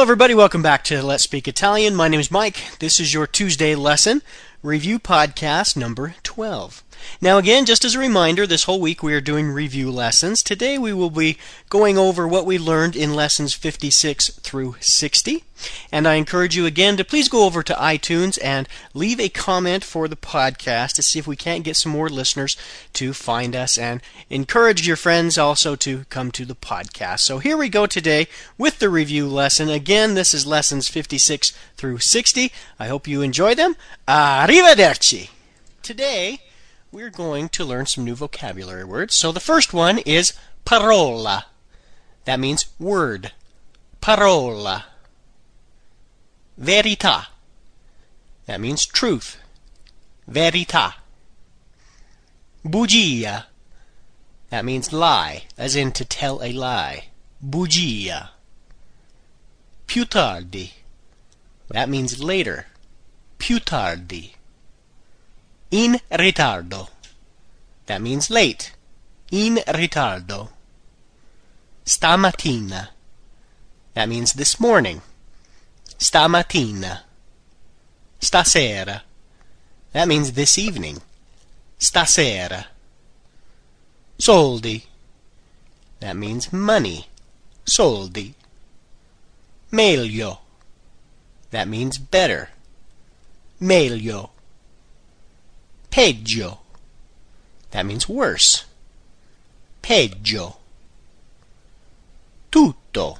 Hello, everybody. Welcome back to Let's Speak Italian. My name is Mike. This is your Tuesday lesson review podcast number 12. Now, again, just as a reminder, this whole week we are doing review lessons. Today we will be going over what we learned in lessons 56 through 60. And I encourage you again to please go over to iTunes and leave a comment for the podcast to see if we can't get some more listeners to find us and encourage your friends also to come to the podcast. So here we go today with the review lesson. Again, this is lessons 56 through 60. I hope you enjoy them. Arrivederci. Today, we're going to learn some new vocabulary words. So the first one is parola. That means word. Parola. Verità. That means truth. Verità. Bugia. That means lie, as in to tell a lie. Bugia. Più tardi. That means later. Più tardi. In ritardo. That means late. In ritardo. Stamattina. That means this morning. Stamattina. Stasera. That means this evening. Stasera. Soldi. That means money. Soldi. Meglio. That means better. Meglio. Peggio. That means worse. Peggio. Tutto.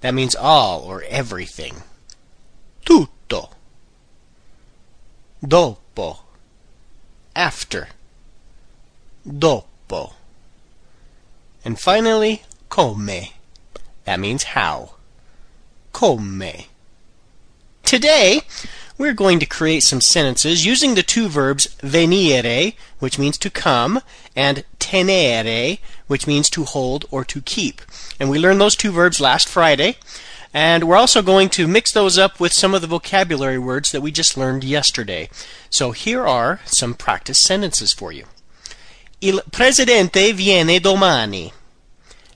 That means all or everything. Tutto. Dopo. After. Dopo. And finally, come. That means how. Come. Today, we're going to create some sentences using the two verbs venire, which means to come, and tenere, which means to hold or to keep. And we learned those two verbs last Friday. And we're also going to mix those up with some of the vocabulary words that we just learned yesterday. So here are some practice sentences for you. Il presidente viene domani.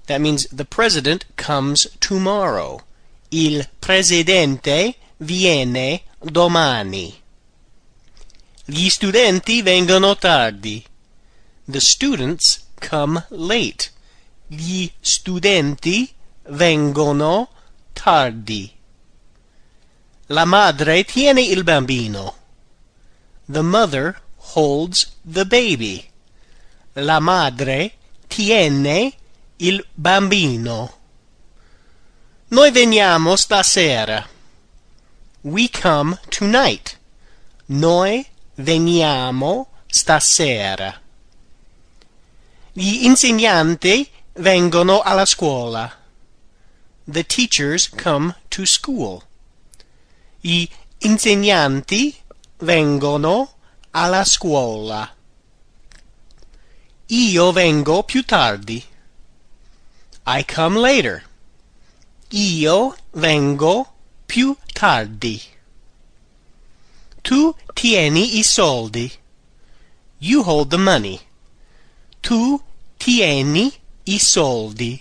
That means the president comes tomorrow. Il presidente viene domani. Gli studenti vengono tardi. The students come late. Gli studenti vengono tardi. La madre tiene il bambino. The mother holds the baby. La madre tiene il bambino. Noi veniamo stasera. We come tonight. Noi veniamo stasera. Gli insegnanti vengono alla scuola. The teachers come to school. Gli insegnanti vengono alla scuola. Io vengo più tardi. I come later. Io vengo più tardi. Tu tieni i soldi. You hold the money. Tu tieni i soldi.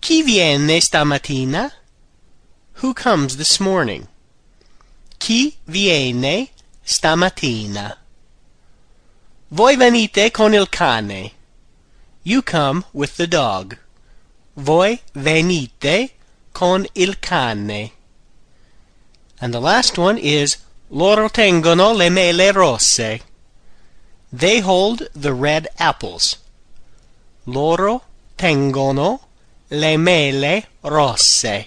Chi viene stamattina? Who comes this morning? Chi viene stamattina? Voi venite con il cane. You come with the dog. Voi venite con il cane. And the last one is Loro tengono le mele rosse. They hold the red apples. Loro tengono le mele rosse.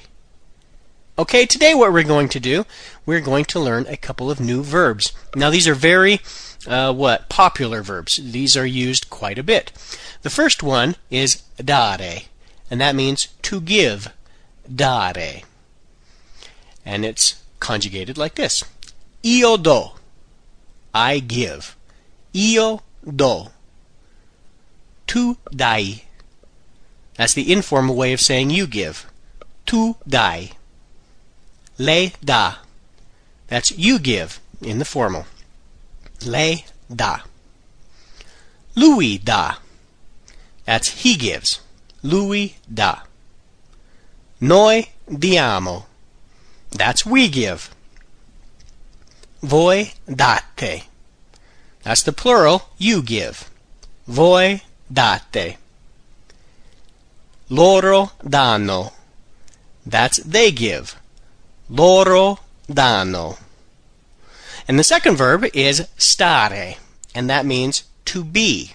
Okay, today what we're going to do, we're going to learn a couple of new verbs. Now these are very, uh, what, popular verbs. These are used quite a bit. The first one is dare, and that means to give. Dare. And it's conjugated like this. Io do. I give. Io do. Tu dai. That's the informal way of saying you give. Tu dai. Lei dà. That's you give in the formal. Lei dà. Lui dà. That's he gives. Lui dà. Noi diamo. That's we give. Voi date. That's the plural, you give. Voi date. Loro danno. That's they give. Loro danno. And the second verb is stare, and that means to be.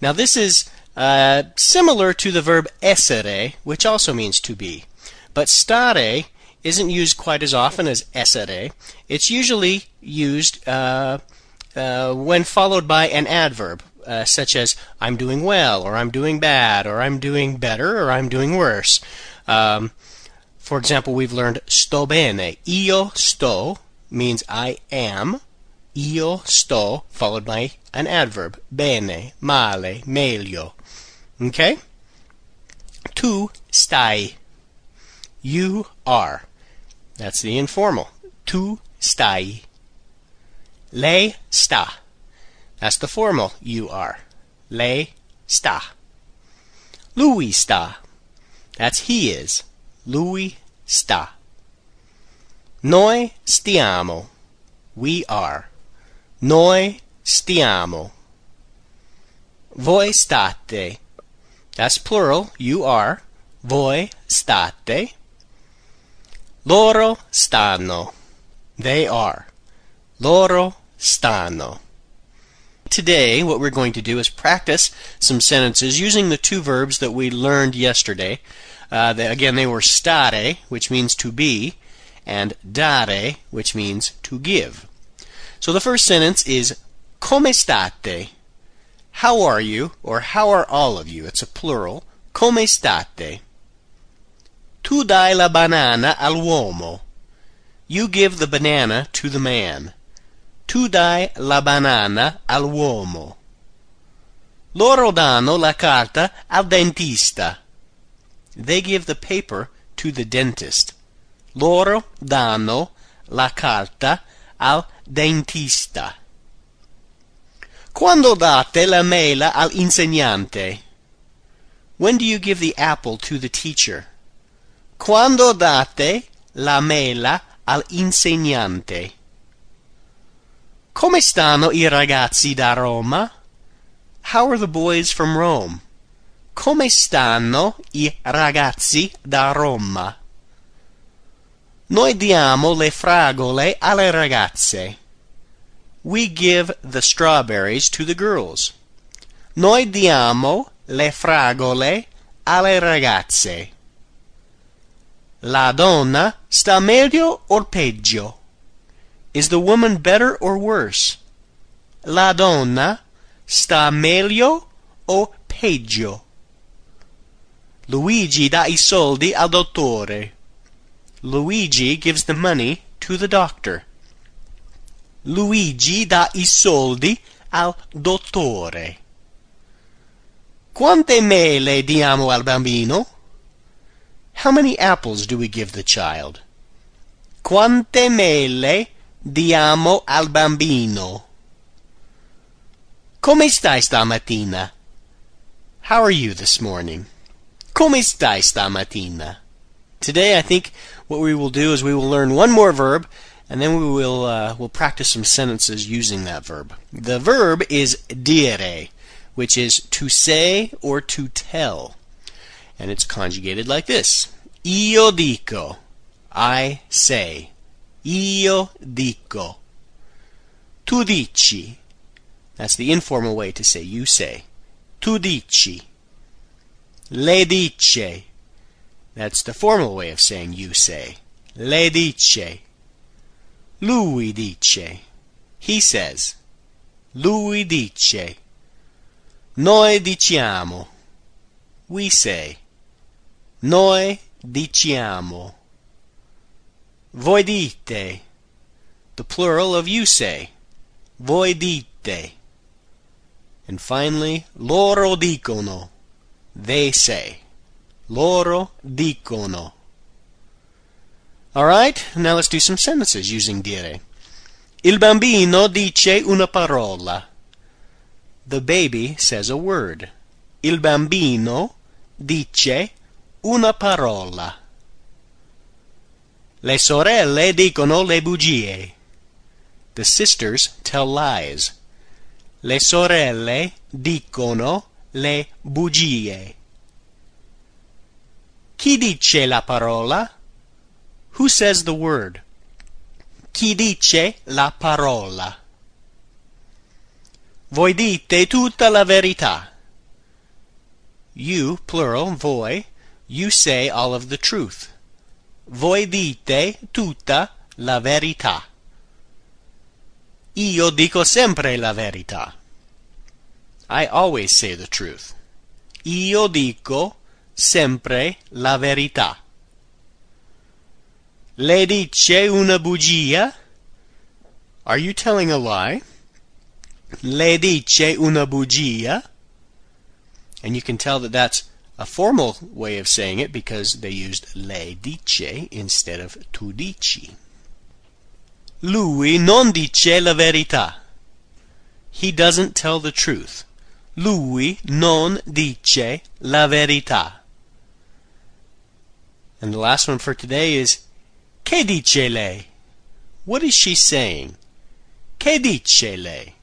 Now this is uh, similar to the verb essere, which also means to be. But stare isn't used quite as often as essere. It's usually used uh, uh, when followed by an adverb, uh, such as I'm doing well, or I'm doing bad, or I'm doing better, or I'm doing worse. Um, for example, we've learned sto bene. Io sto means I am. Io sto followed by an adverb. Bene, male, meglio. Okay? Tu stai. You are. That's the informal. Tu stai. Lei sta. That's the formal. You are. Lei sta. Lui sta. That's he is. Lui sta. Noi stiamo. We are. Noi stiamo. Voi state. That's plural. You are. Voi state. Loro stanno. They are. Loro stanno. Today, what we're going to do is practice some sentences using the two verbs that we learned yesterday. Uh, they, again, they were stare, which means to be, and dare, which means to give. So the first sentence is Come state? How are you? Or how are all of you? It's a plural. Come state? Tu dai la banana all'uomo. You give the banana to the man. Tu dai la banana all'uomo. Loro danno la carta al dentista. They give the paper to the dentist. Loro danno la carta al dentista. Quando date la mela al insegnante? When do you give the apple to the teacher? Quando date la mela al insegnante? Come stanno i ragazzi da Roma? How are the boys from Rome? Come stanno i ragazzi da Roma? Noi diamo le fragole alle ragazze. We give the strawberries to the girls. Noi diamo le fragole alle ragazze. La donna sta meglio o peggio? Is the woman better or worse? La donna sta meglio o peggio? Luigi dà i soldi al dottore. Luigi gives the money to the doctor. Luigi dà i soldi al dottore. Quante mele diamo al bambino? How many apples do we give the child? Quante mele diamo al bambino? Come stai stamattina? How are you this morning? Come stai stamattina? Today, I think what we will do is we will learn one more verb, and then we will uh, we'll practice some sentences using that verb. The verb is dire, which is to say or to tell, and it's conjugated like this: Io dico, I say. Io dico. Tu dici. That's the informal way to say you say. Tu dici. Le dice. That's the formal way of saying you say. Le dice. Lui dice. He says. Lui dice. Noi diciamo. We say. Noi diciamo. Voi dite. The plural of you say. Voi dite. And finally, loro dicono. They say. Loro dicono. Alright, now let's do some sentences using dire. Il bambino dice una parola. The baby says a word. Il bambino dice una parola. Le sorelle dicono le bugie. The sisters tell lies. Le sorelle dicono le bugie. Chi dice la parola? Who says the word? Chi dice la parola? Voi dite tutta la verità. You, plural, voi, you say all of the truth. Voi dite tutta la verità. Io dico sempre la verità. I always say the truth. Io dico sempre la verità. Le dice una bugia? Are you telling a lie? Le dice una bugia? And you can tell that that's a formal way of saying it because they used le dice instead of tu dici. Lui non dice la verità. He doesn't tell the truth. Lui non dice la verità. And the last one for today is Che dice lei? What is she saying? Che dice lei?